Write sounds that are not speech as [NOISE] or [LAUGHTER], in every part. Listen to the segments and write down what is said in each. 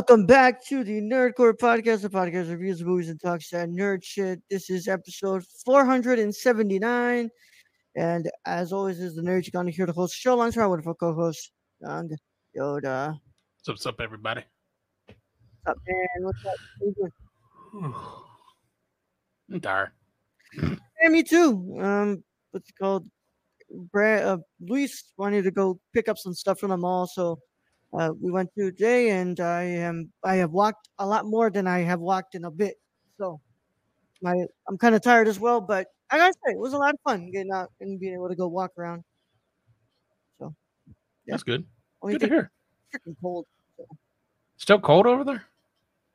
Welcome back to the Nerd Corps Podcast, the podcast reviews movies and talks that nerd shit. This is episode 479. And as always, is the nerd you're gonna hear the host show alongside our wonderful co-host, Young Yoda. What's up, what's up, everybody? What's up, man? What's up? How you doing? [SIGHS] I'm tired. Yeah, me too. Um, what's it called? Brad, uh, Luis wanted to go pick up some stuff from the mall, so uh, we went to today, and I am I have walked a lot more than I have walked in a bit. So, my I'm kind of tired as well, but I gotta say it was a lot of fun getting out and being able to go walk around. So, Yeah. That's good. only Good to hear. freaking cold. Still cold over there?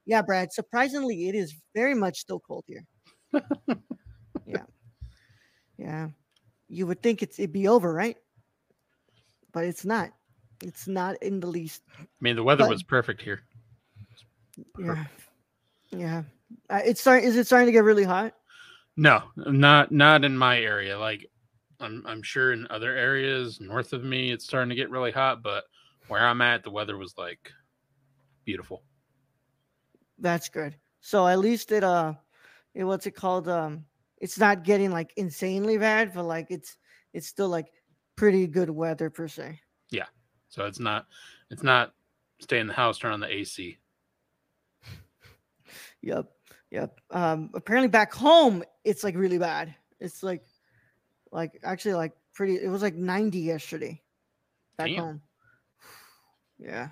Yeah, Brad. Surprisingly, it is very much still cold here. yeah, [LAUGHS] yeah. You would think it's it'd be over, right? But it's not. It's not in the least. I mean, the weather But- was perfect here. Yeah, yeah. Uh, it's starting. Is it starting to get really hot? No, not not in my area. Like, I'm I'm sure in other areas north of me, it's starting to get really hot. But where I'm at, the weather was like beautiful. That's good. So at least it uh, it, what's it called? Um, it's not getting like insanely bad, but like it's it's still like pretty good weather per se. So it's not it's not stay in the house, turn on the AC. Yep. Yep. Um apparently back home it's like really bad. It's like like actually like pretty it was like 90 yesterday back Damn. home. [SIGHS] Yeah.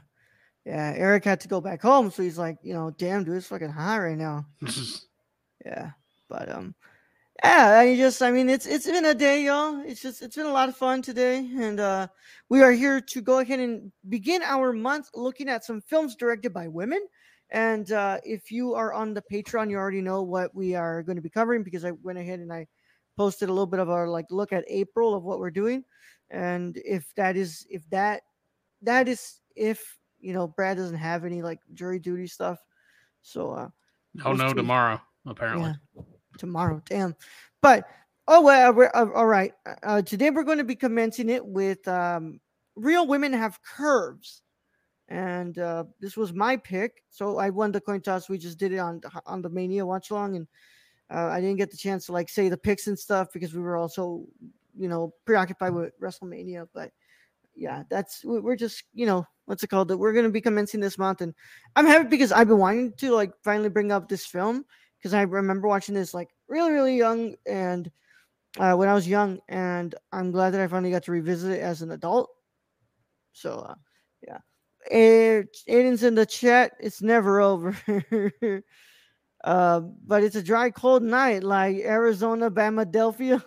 Yeah, Eric had to go back home so he's like, you know, damn dude, it's fucking hot right now. [LAUGHS] Yeah. But um yeah, I just I mean it's it's been a day, y'all. It's just it's been a lot of fun today. And uh we are here to go ahead and begin our month looking at some films directed by women. And uh if you are on the Patreon, you already know what we are going to be covering because I went ahead and I posted a little bit of our like look at April of what we're doing. And if that is if that that is if you know Brad doesn't have any like jury duty stuff. So uh oh no, tomorrow apparently. yeah, tomorrow. Damn. But oh well, we're, uh, all right. Uh, today we're going to be commencing it with um, "Real Women Have Curves," and uh, this was my pick. So I won the coin toss. We just did it on on the Mania watch along, and uh, I didn't get the chance to like say the picks and stuff because we were also, you know, preoccupied with WrestleMania. But yeah, that's we- we're just you know what's it called we're going to be commencing this month, and I'm happy because I've been wanting to like finally bring up this film because I remember watching this like really, really young and uh, when I was young, and I'm glad that I finally got to revisit it as an adult. So, uh, yeah, it, Aiden's in the chat. It's never over. [LAUGHS] uh, but it's a dry, cold night like Arizona, Bama, Delphia.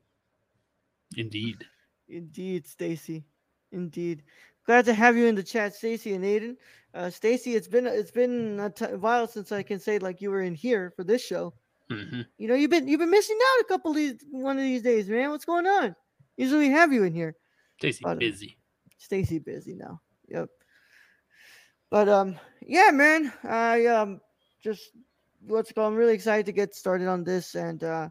[LAUGHS] Indeed. Indeed, Stacy. Indeed. Glad to have you in the chat, Stacy and Aiden. Uh, Stacy, it's been it's been a t- while since I can say like you were in here for this show. hmm You know, you've been you've been missing out a couple of these one of these days, man. What's going on? Usually we have you in here. Stacy uh, busy. Stacy busy now. Yep. But um, yeah, man. I um just what's it called? I'm really excited to get started on this, and uh,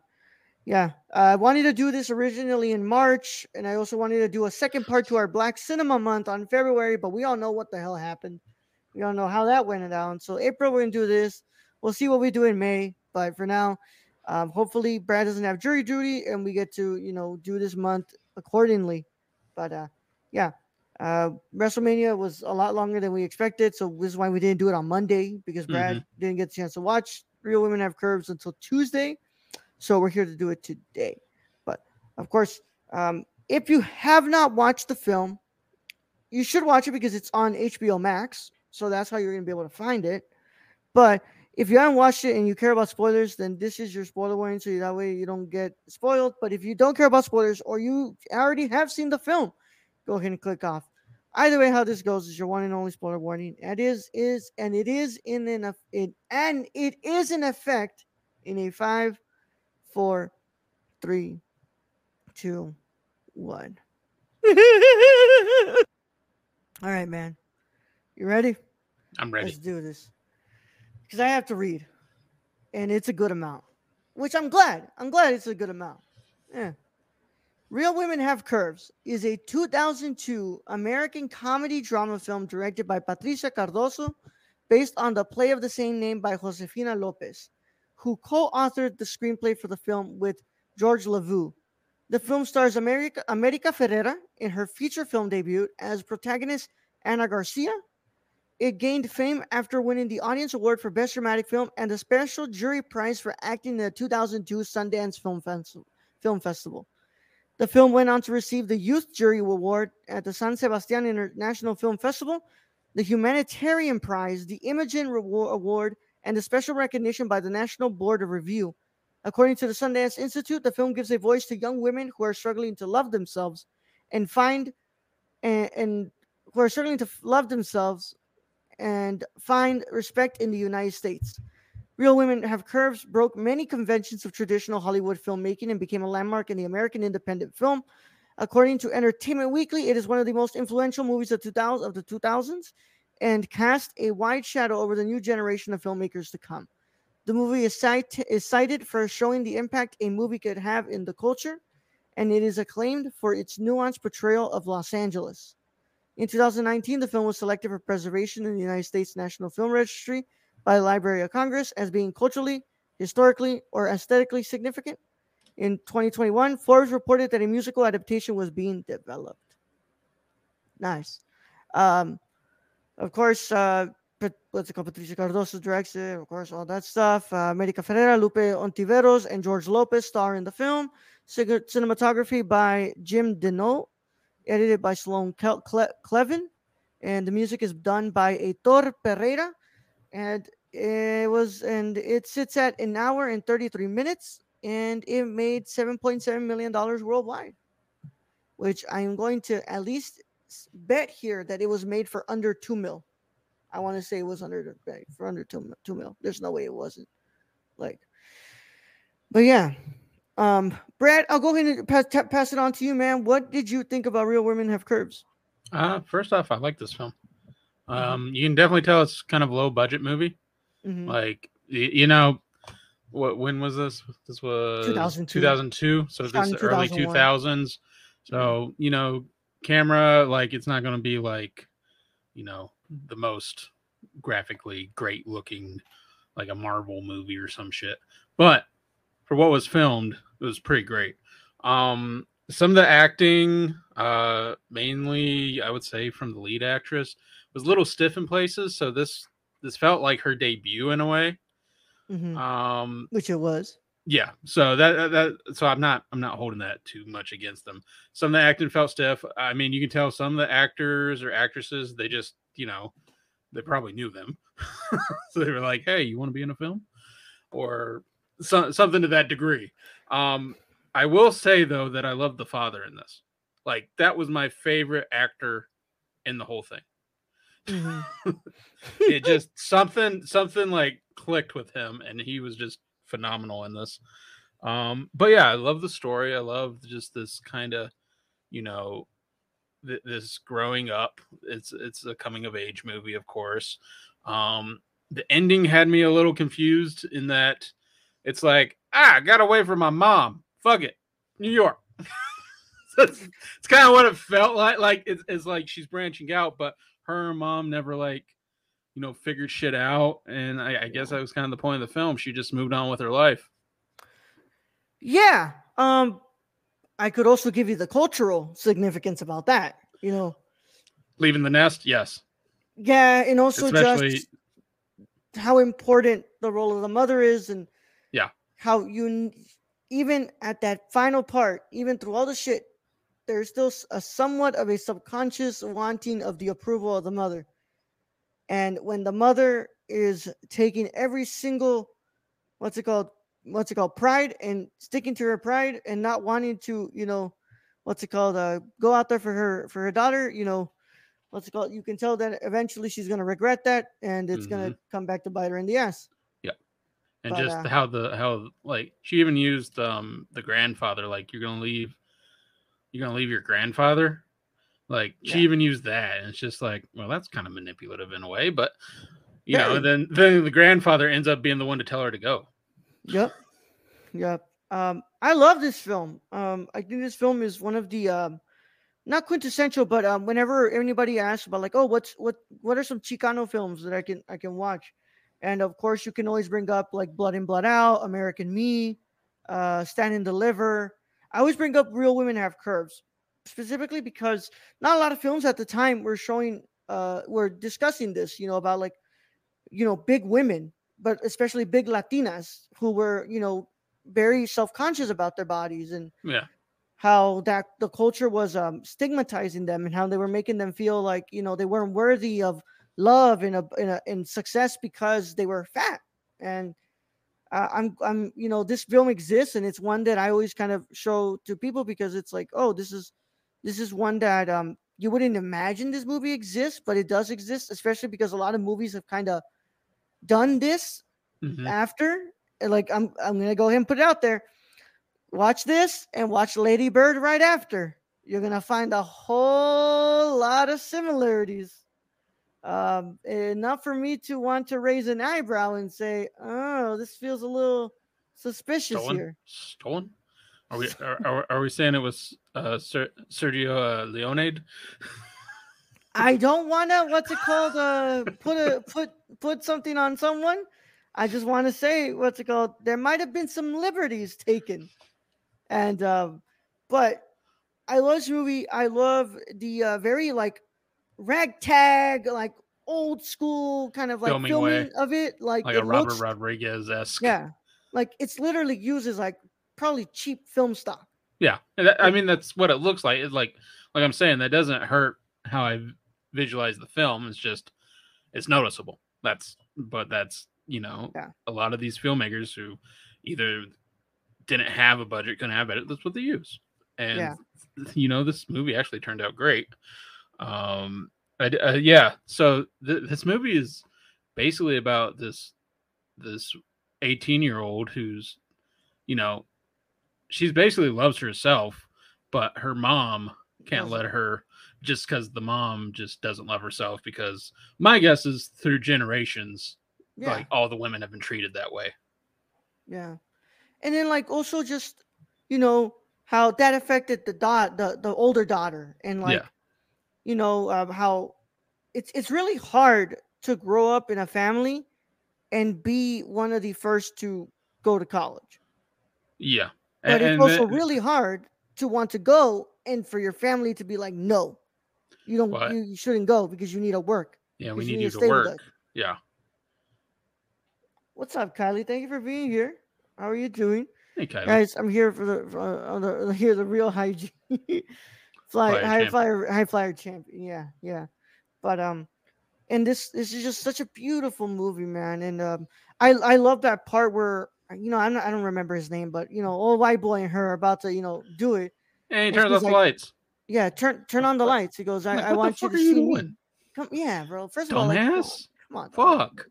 yeah, I wanted to do this originally in March, and I also wanted to do a second part to our Black Cinema Month on February, but we all know what the hell happened. We all know how that went down. So April, we're gonna do this. We'll see what we do in May, but for now, um, hopefully Brad doesn't have jury duty, and we get to you know do this month accordingly. But uh, yeah, uh, WrestleMania was a lot longer than we expected, so this is why we didn't do it on Monday because Brad didn't get a chance to watch Real Women Have Curves until Tuesday. So we're here to do it today. But of course, um, if you have not watched the film, you should watch it because it's on HBO Max. So that's how you're going to be able to find it. But if you haven't watched it and you care about spoilers, then this is your spoiler warning, so that way you don't get spoiled. But if you don't care about spoilers or you already have seen the film, go ahead and click off. Either way, how this goes is your one and only spoiler warning. It is is and it is in an it and it is in effect in a five, four, three, two, one. [LAUGHS] All right, man. You ready? I'm ready. Let's do this. Because I have to read. And it's a good amount. Which I'm glad. I'm glad it's a good amount. Yeah. Real Women Have Curves is a 2002 American comedy drama film directed by Patricia Cardoso based on the play of the same name by Josefina Lopez, who co authored the screenplay for the film with George LaVoo. The film stars America, America Ferrera in her feature film debut as protagonist Ana Garcia. It gained fame after winning the Audience Award for Best Dramatic Film and the Special Jury Prize for acting in the 2002 Sundance Film, Film Festival. The film went on to receive the Youth Jury Award at the San Sebastian International Film Festival, the Humanitarian Prize, the Imagen Award, and the special recognition by the National Board of Review. According to the Sundance Institute, the film gives a voice to young women who are struggling to love themselves and find and, and who are struggling to love themselves and find respect in the United States. Real Women Have Curves broke many conventions of traditional Hollywood filmmaking and became a landmark in the American independent film. According to Entertainment Weekly, it is one of the most influential movies of, 2000, of the 2000s and cast a wide shadow over the new generation of filmmakers to come. The movie is, cite, is cited for showing the impact a movie could have in the culture, and it is acclaimed for its nuanced portrayal of Los Angeles. In 2019, the film was selected for preservation in the United States National Film Registry by the Library of Congress as being culturally, historically, or aesthetically significant. In 2021, Forbes reported that a musical adaptation was being developed. Nice. Um, of course, uh, what's it called? Patricia Cardoso directs it, of course, all that stuff. Uh, America Ferrera, Lupe Ontiveros, and George Lopez star in the film. Cinematography by Jim Denault, edited by Sloane Cle- Klevin, and the music is done by Heitor Pereira. And it was, and it sits at an hour and 33 minutes, and it made 7.7 million dollars worldwide, which I'm going to at least bet here that it was made for under two mil. I want to say it was under for under two two mil. There's no way it wasn't. Like, but yeah, um, Brad, I'll go ahead and pass, t- pass it on to you, man. What did you think about Real Women Have Curves? Uh, first off, I like this film. Mm-hmm. Um, mm-hmm. you can definitely tell it's kind of a low budget movie. Mm-hmm. Like you know, what when was this? This was 2002. 2002 so this early 2000s. So mm-hmm. you know, camera like it's not going to be like you know the most graphically great looking like a Marvel movie or some shit. But for what was filmed, it was pretty great. Um some of the acting, uh mainly I would say from the lead actress, was a little stiff in places. So this this felt like her debut in a way. Mm-hmm. Um, which it was. Yeah. So that that so I'm not I'm not holding that too much against them. Some of the acting felt stiff. I mean, you can tell some of the actors or actresses they just you know they probably knew them, [LAUGHS] so they were like, "Hey, you want to be in a film?" or so, something to that degree. Um, I will say though that I love the father in this. Like that was my favorite actor in the whole thing. Mm-hmm. [LAUGHS] it just something something like clicked with him, and he was just phenomenal in this. Um, but yeah, I love the story. I love just this kind of, you know, th- this growing up. It's it's a coming of age movie, of course. Um, the ending had me a little confused in that it's like, ah, I got away from my mom. Fuck it, New York. [LAUGHS] it's, it's kind of what it felt like. Like it's, it's like she's branching out, but her mom never like you know figured shit out and I, I, guess that was kind of the point of the film she just moved on with her life yeah um i could also give you the cultural significance about that you know leaving the nest yes yeah and also Especially... just how important the role of the mother is and how you even at that final part even through all the shit there's still a somewhat of a subconscious wanting of the approval of the mother. And when the mother is taking every single what's it called what's it called pride and sticking to her pride and not wanting to you know what's it called uh go out there for her for her daughter you know what's it called you can tell that eventually she's going to regret that and it's going to come back to bite her in the ass and But, just uh, how the how like she even used um the grandfather like you're gonna leave you're gonna leave your grandfather like she even used that and it's just like well that's kind of manipulative in a way but you know Very. then then the grandfather ends up being the one to tell her to go Yep. Yep. Um, I love this film. Um, I think this film is one of the um, not quintessential, but um, whenever anybody asks about like, oh, what's what what are some Chicano films that I can I can watch, and of course you can always bring up like Blood in Blood Out, American Me, uh, Stand and Deliver. I always bring up Real Women Have Curves, specifically because not a lot of films at the time were showing uh were discussing this, you know, about like you know big women but especially big Latinas who were, you know, very self-conscious about their bodies and yeah how that the culture was um, stigmatizing them and how they were making them feel like you know they weren't worthy of love and a, in a in success because they were fat. And uh, I'm I'm you know this film exists and it's one that I always kind of show to people because it's like oh this is this is one that um you wouldn't imagine this movie exists but it does exist especially because a lot of movies have kind of done this Mhm. after. And, like i'm i'm gonna go ahead and put it out there. Watch this and watch lady bird right after. You're gonna find a whole lot of similarities um enough for me to want to raise an eyebrow and say oh this feels a little suspicious stolen here. Stolen are we [LAUGHS] are, are, are we saying it was uh Ser- sergio uh, leonade? I don't want to what's it called uh put a put put something on someone. I just want to say what's it called there might have been some liberties taken. And um but i love this movie. I love the uh, very like ragtag like old school kind of like Filming filming, of it like, like it a robert looks, rodriguez esque yeah like it's literally uses like probably cheap film stock Yeah, and that- I mean that's what it looks like. It's like like I'm saying that doesn't hurt how I visualize the film. It's just it's noticeable. That's but that's you know Yeah. a lot of these filmmakers who either didn't have a budget, couldn't have it. That's what they use. And Yeah. you know this movie actually turned out great. Um, I uh, yeah. So th- this movie is basically about this this 18 year old who's you know she's basically loves herself but her mom can't let her just because the mom just doesn't love herself because my guess is through generations yeah like all the women have been treated that way Yeah. And then like also just you know how that affected the dot the, the older daughter and like Yeah. You know um, how it's it's really hard to grow up in a family and be one of the first to go to college. yeah But A- it's and also then- really hard to want to go and for your family to be like no. You don't What? you, you shouldn't go because you need to work. yeah we because you need need you to to stay with work yeah What's up, Kylie? Thank you for being here. How are you doing? hey Kylie. guys i'm here for the for, uh, the here the real hygiene [LAUGHS] fly Flyer high champ. flyer high flyer champion yeah yeah. But um and this this is just such a beautiful movie man and um i i love that part where you know i'm not, i don't remember his name but you know old white boy and her are about to you know do it. And he turns off the like, lights. yeah turn turn on the lights. He goes i, Like, I want you to you see me. come yeah bro. First of all like, come on, dumbass come on. Dog. fuck.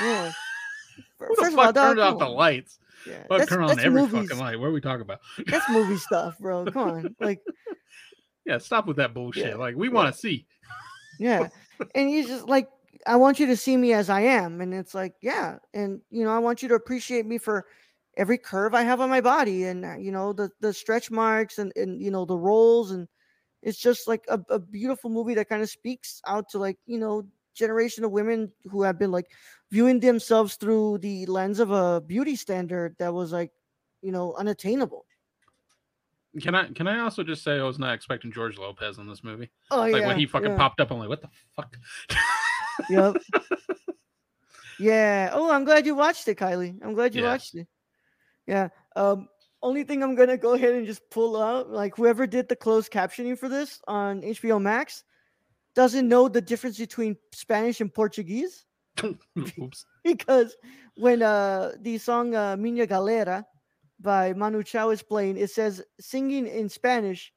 Yeah. [LAUGHS] First the of all, dog, turned off the lights? Yeah, that's, turn on every movies. fucking light. What are we talking about? That's movie [LAUGHS] stuff, bro. Come on, like yeah stop with that bullshit. Yeah, like we yeah. want to see. Yeah and he's just like i want you to see me as i am and it's like yeah and you know i want you to appreciate me for every curve i have on my body and uh, you know the the stretch marks and and you know the rolls and it's just like a, a beautiful movie that kind of speaks out to like you know generation of women who have been like viewing themselves through the lens of a beauty standard that was like you know unattainable Can I can I also just say I was not expecting George Lopez in this movie? oh Like yeah when he fucking yeah. popped up, I'm like, what the fuck? Yep. [LAUGHS] yeah. Oh, I'm glad you watched it, Kylie. I'm glad you Yeah. watched it. Yeah. Um, only thing I'm gonna go ahead and just pull out, like whoever did the closed captioning for this on HBO Max doesn't know the difference between Spanish and Portuguese. [LAUGHS] Oops. [LAUGHS] because when uh the song uh, Minha Galera by Manu Chao is playing, it says singing in Spanish,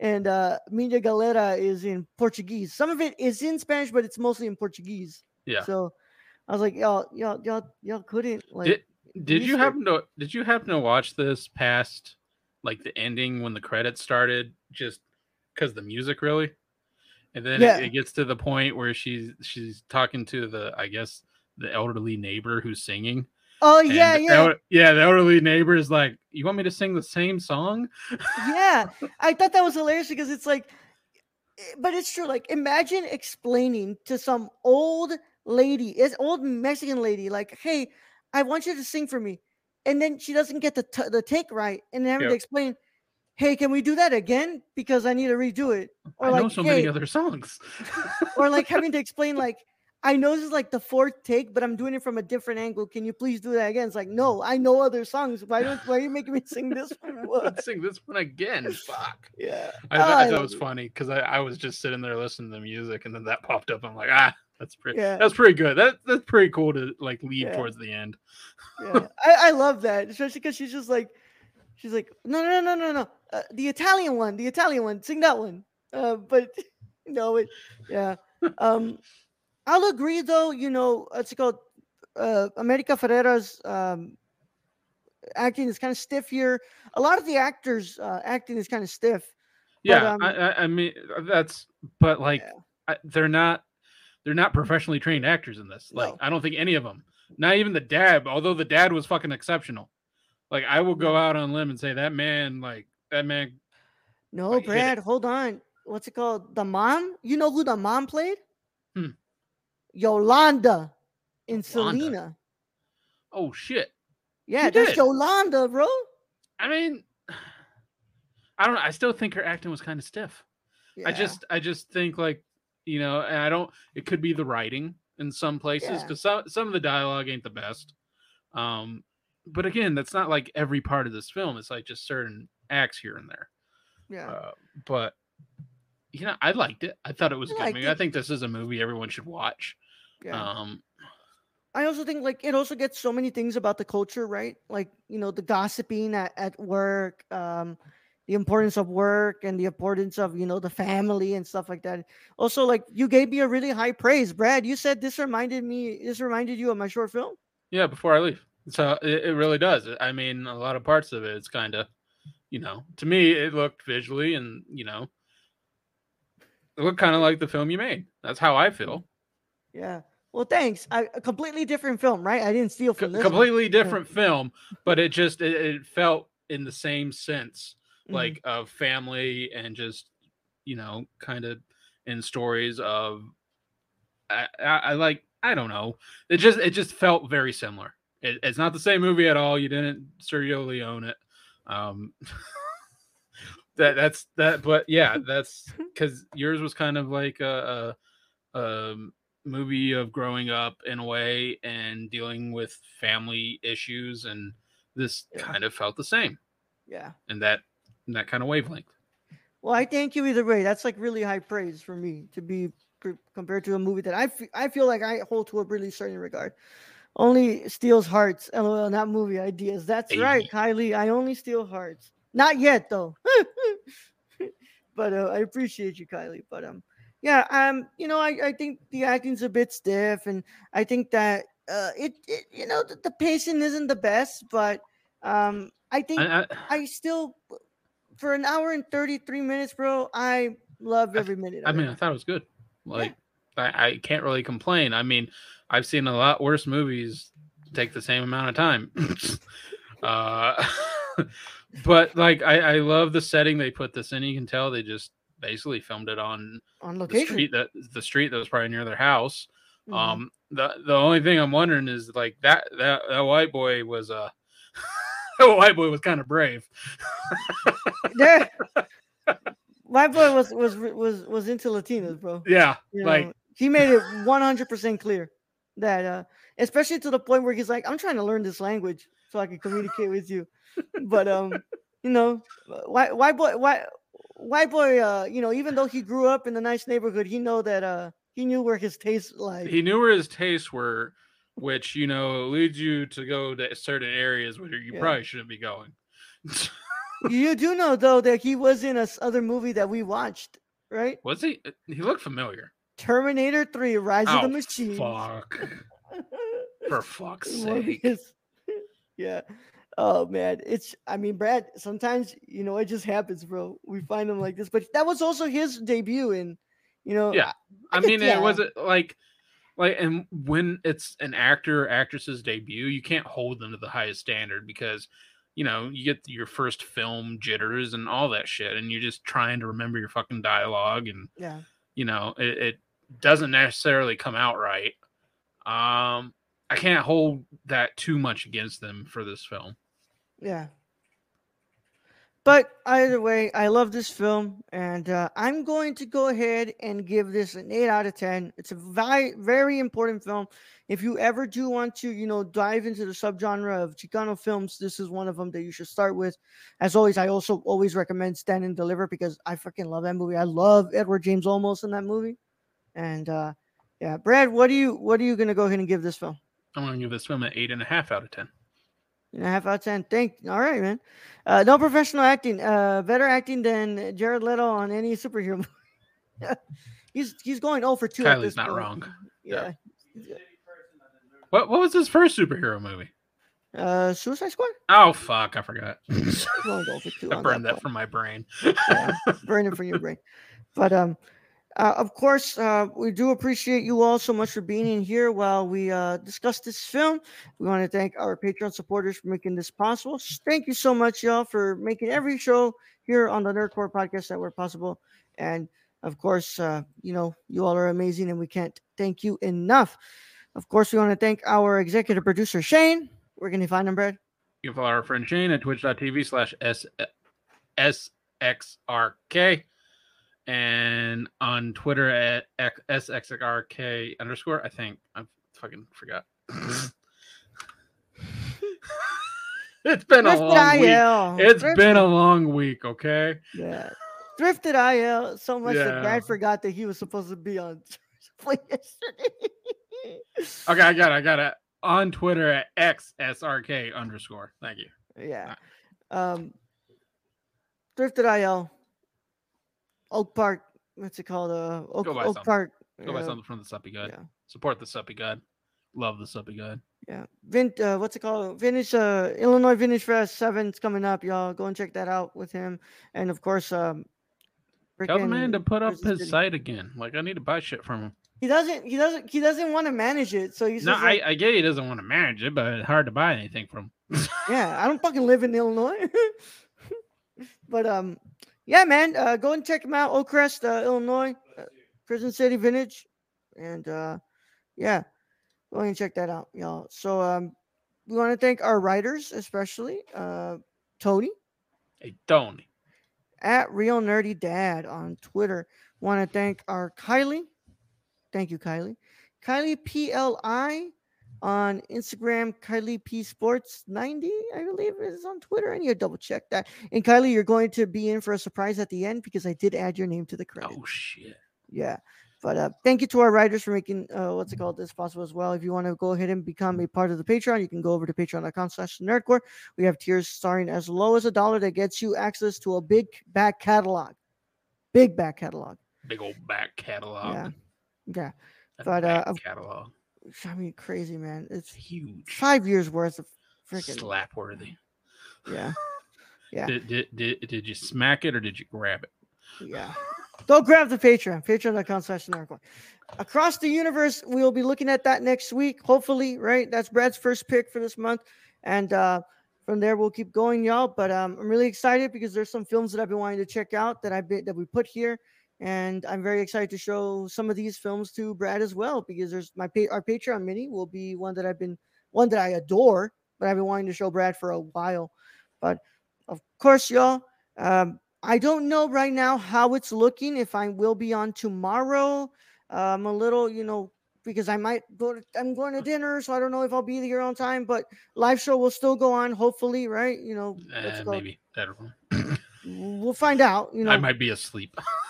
and uh Minha Galera is in Portuguese. Some of it is in Spanish, but it's mostly in Portuguese. Yeah. So I was like, y'all, y'all, y'all, y'all couldn't like. Did did you happen to did you happen to watch this past like the ending when the credits started just because the music really and then Yeah. it, it gets to the point where she's she's talking to the i guess the elderly neighbor who's singing oh and yeah, the yeah, yeah the elderly neighbor is like you want me to sing the same song yeah. [LAUGHS] I thought that was hilarious because it's like, eh, but it's true. Like, imagine explaining to some old lady, it's old Mexican lady, like, hey, I want you to sing for me, and then she doesn't get the t- the take right, and then having to explain, hey, can we do that again because I need to redo it, or i like, know so hey, many other songs [LAUGHS] or like having [LAUGHS] to explain like. I know this is like the fourth take, but I'm doing it from a different angle. Can you please do that again? It's like, no, I know other songs. Why don't why are you making me sing this [LAUGHS] one? What? sing this one again fuck [LAUGHS] Yeah. i, thought I thought it was funny because I, I was just sitting there listening to the music and then that popped up i'm like ah that's pretty Yeah. that's pretty good that that's pretty cool to like lead Yeah. towards the end yeah, [LAUGHS] I, I love that, especially because she's just like, she's like, no, no, no, no, no, uh, the Italian one, the Italian one, sing that one. Uh, but no, it, yeah. Um, I'll agree though. You know, it's called uh, America Ferrera's um, acting is kind of stiff here. A lot of the actors' uh, acting is kind of stiff. Yeah, um, I, I, I mean uh, that's but like Yeah. I, they're not they're not professionally trained actors in this. Like No. I don't think any of them, not even the dad. Although the dad was fucking exceptional. Like I will go out on limb and say that man, like that man. No, Like. Brad, hold on. What's it called? The mom? You know who the mom played? Hmm. Yolanda in Yolanda? Selena. Oh shit! Yeah, She that's did. Yolanda, bro. I mean, [SIGHS] I don't. know. I still think her acting was kind of stiff. I just, I just think like you know, and I don't. It could be the writing in some places Yeah. because some some of the dialogue ain't the best. Um, but again, that's not like every part of this film. It's like just certain acts here and there. yeah. Uh, but you know, I liked it. I thought it was a I good movie. I think this is a movie everyone should watch. Yeah. Um, I also think like it also gets so many things about the culture, right? Like, you know, the gossiping at, at work, um, the importance of work and the importance of, you know, the family and stuff like that. Also, like you gave me a really high praise, Brad. You said this reminded me, this reminded you of my short film. yeah, before I leave. So it, it really does. I mean, a lot of parts of it, it's kind of, you know, to me, it looked visually and, you know, it looked kind of like the film you made. That's how I feel. Yeah. Well, thanks. I, a completely different film, right? I didn't steal from this. one. completely different film, but it just, it, it felt in the same sense, Mhm. like of family and just, you know, kind of in stories of, I, I, I like, I don't know. It just, it just felt very similar. It, it's not the same movie at all. You didn't Sergio Leone it. Um, [LAUGHS] that that's that, but yeah, that's [LAUGHS] because yours was kind of like a, a, a movie of growing up in a way and dealing with family issues, and this Yeah. kind of felt the same yeah. and that in that kind of wavelength. Well, I thank you either way. That's like really high praise for me to be pr- compared to a movie that I fe- I feel like I hold to a really certain regard. Only steals hearts. LOL, not movie ideas. That's right, Kylie. I only steal hearts. Not yet though. [LAUGHS] but uh, I appreciate you, Kylie. But um, yeah, um, you know, I, I think the acting's a bit stiff, and I think that uh, it, it you know, the, the pacing isn't the best, but um, I think I, I, I still, for an hour and 33 minutes, bro, I loved I- every minute. I of mean, it. I thought it was good. Like, I, I can't really complain. I mean, I've seen a lot worse movies take the same amount of time. [LAUGHS] uh, [LAUGHS] but like, I, I love the setting they put this in. You can tell they just basically filmed it on on the location. street that the street that was probably near their house. Mhm. Um, the the only thing I'm wondering is like that that that white boy was uh [LAUGHS] that white boy was kind of brave. [LAUGHS] There- my boy was was was was into Latinos, bro. Yeah, You like know, he made it 100% clear that, uh, especially to the point where he's like, I'm trying to learn this language so I can communicate with you. But, um, you know, why, why boy, why, white boy, uh, you know, even though he grew up in a nice neighborhood, he know that, uh, he knew where his tastes like. He knew where his tastes were, which you know leads you to go to certain areas where you Yeah. probably shouldn't be going. [LAUGHS] you do know though that he was in a other movie that we watched, right? Was he? He looked familiar. Terminator 3 Rise of Oh, the Machine. fuck! [LAUGHS] For fuck's of sake! [LAUGHS] yeah. Oh man, it's I mean, Brad, sometimes you know it just happens, bro. We find him like this. But that was also his debut and you know Yeah. I could- mean, it wasn't like, like, and when it's an actor or actress's debut, you can't hold them to the highest standard because, you know, you get your first film jitters and all that shit, and you're just trying to remember your fucking dialogue, and yeah. you know, it, it doesn't necessarily come out right. Um, I can't hold that too much against them for this film. Yeah. But either way, I love this film, and uh, I'm going to go ahead and give this an eight out of ten. It's a very, very important film. If you ever do want to, you know, dive into the subgenre of Chicano films, this is one of them that you should start with. As always, I also always recommend Stand and Deliver because I freaking love that movie. I love Edward James Olmos in that movie, and uh, yeah, Brad, what do you, what are you gonna go ahead and give this film? I'm gonna give this film an eight and a half out of ten. And a half out of ten. Thank. All right, man. Uh, no professional acting. Uh, better acting than Jared Leto on any superhero [LAUGHS] movie. he's he's going 0 for two. Kylie's not point. wrong. Yeah. What what was his first superhero movie? Uh, Suicide Squad. Oh fuck, I forgot. [LAUGHS] He's going 0 for two. I burned that point. from my brain. yeah, burn it from your brain. But um, uh, of course, uh, we do appreciate you all so much for being in here while we uh, discuss this film. We want to thank our Patreon supporters for making this possible. Thank you so much, y'all, for making every show here on the Nerd Corps Podcast Network possible. And of course, uh, you know, you all are amazing, and we can't thank you enough. Of course, we want to thank our executive producer Shane. Where can you find him, Brad? You can follow our friend Shane at twitch.tv slash SXRK and on Twitter at SXRK underscore. I think I fucking forgot. [LAUGHS] it's been a Thrifted long week. IL. It's Thrifted- been a long week, okay? Yeah. Thrifted IL so much that Yeah. Brad forgot that he was supposed to be on [LAUGHS] yesterday. Okay, I got it. I got it. On Twitter at XSRK underscore. Thank you. Yeah. Um Thrifted IL. Oak Park. What's it called? Uh Oak, Go buy Oak something. Park. Go buy something from the Suppy God. yeah. Support the Suppy God. Love the Suppy God. Yeah. Vin uh, what's it called? Vintage uh Illinois Vintage Fest 7's coming up, y'all. Go and check that out with him. And of course, um Tell the man to put up his site again. Like I need to buy shit from him. He doesn't he doesn't he doesn't want to manage it. So he's No, just like, I, I get he doesn't want to manage it, but it's hard to buy anything from. [LAUGHS] yeah, I don't fucking live in Illinois. [LAUGHS] but um, yeah, man, uh, go and check him out, Oakcrest, uh, Illinois, uh, Prison City Vintage, and uh, yeah, go and check that out, y'all. So um, we want to thank our writers, especially uh, Tony Hey, Tony. at Real Nerdy Dad on Twitter. Want to thank our Kylie. Thank you, Kylie. Kylie PLI on Instagram. Kylie P Sports 90, I believe, is on Twitter. I need to double check that. And Kylie, you're going to be in for a surprise at the end because I did add your name to the credits. Oh shit. Yeah. But uh, thank you to our writers for making uh, what's it called this possible as well. If you want to go ahead and become a part of the Patreon, you can go over to patreon.com slash nerd corps. We have tiers starting as low as a dollar that gets you access to a big back catalog. Big back catalog. Big old back catalog. Yeah. Yeah. But, uh, back catalog. I mean, crazy, man. It's Huge. five years worth of freaking. Slap worthy. Yeah. [LAUGHS] Yeah. Did, did, did, did you smack it or did you grab it? Yeah. Go grab the Patreon, patreon.com slash. Across the universe, we'll be looking at that next week, hopefully, right? That's Brad's first pick for this month. And uh from there we'll keep going, y'all. But um I'm really excited because there's some films that I've been wanting to check out that I've been that we put here. And I'm very excited to show some of these films to Brad as well, because there's my our Patreon mini will be one that I've been one that I adore, but I've been wanting to show Brad for a while. But of course, y'all, um, I don't know right now how it's looking. If I will be on tomorrow, I'm a little, you know, because I might go. To, I'm going to dinner, so I don't know if I'll be here on time. But live show will still go on, hopefully, right? You know, Uh, maybe. Know. we'll find out. You know, I might be asleep. [LAUGHS]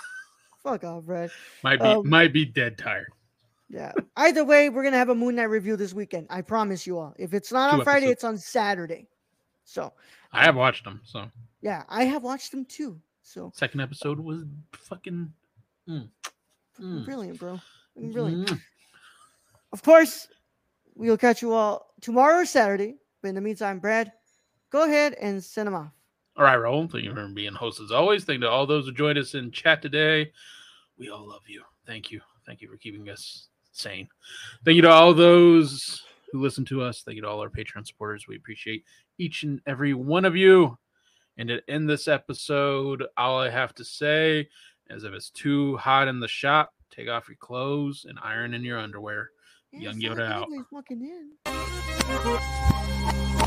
fuck off, Brad. might be Um, might be dead tired. Yeah. Either way, we're gonna have a Moon Knight review this weekend. I promise you all. If it's not Two on Friday, episodes. it's on Saturday. So I have watched them. So yeah, I have watched them too. So second episode was fucking mm, mm, brilliant, bro. Brilliant. mm. Of course, we'll catch you all tomorrow or Saturday. But in the meantime, Brad, go ahead and send them off. All right, Raul. Thank you for being host as always. Thank you to all those who joined us in chat today. We all love you. Thank you. Thank you for keeping us sane. Thank you to all those who listen to us. Thank you to all our Patreon supporters. We appreciate each and every one of you. And to end this episode, all I have to say is if it's too hot in the shop, take off your clothes and iron in your underwear. Young it's not Yoda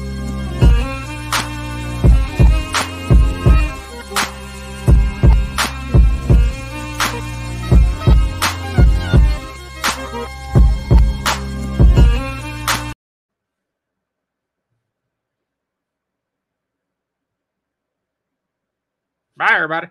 out. Bye, everybody.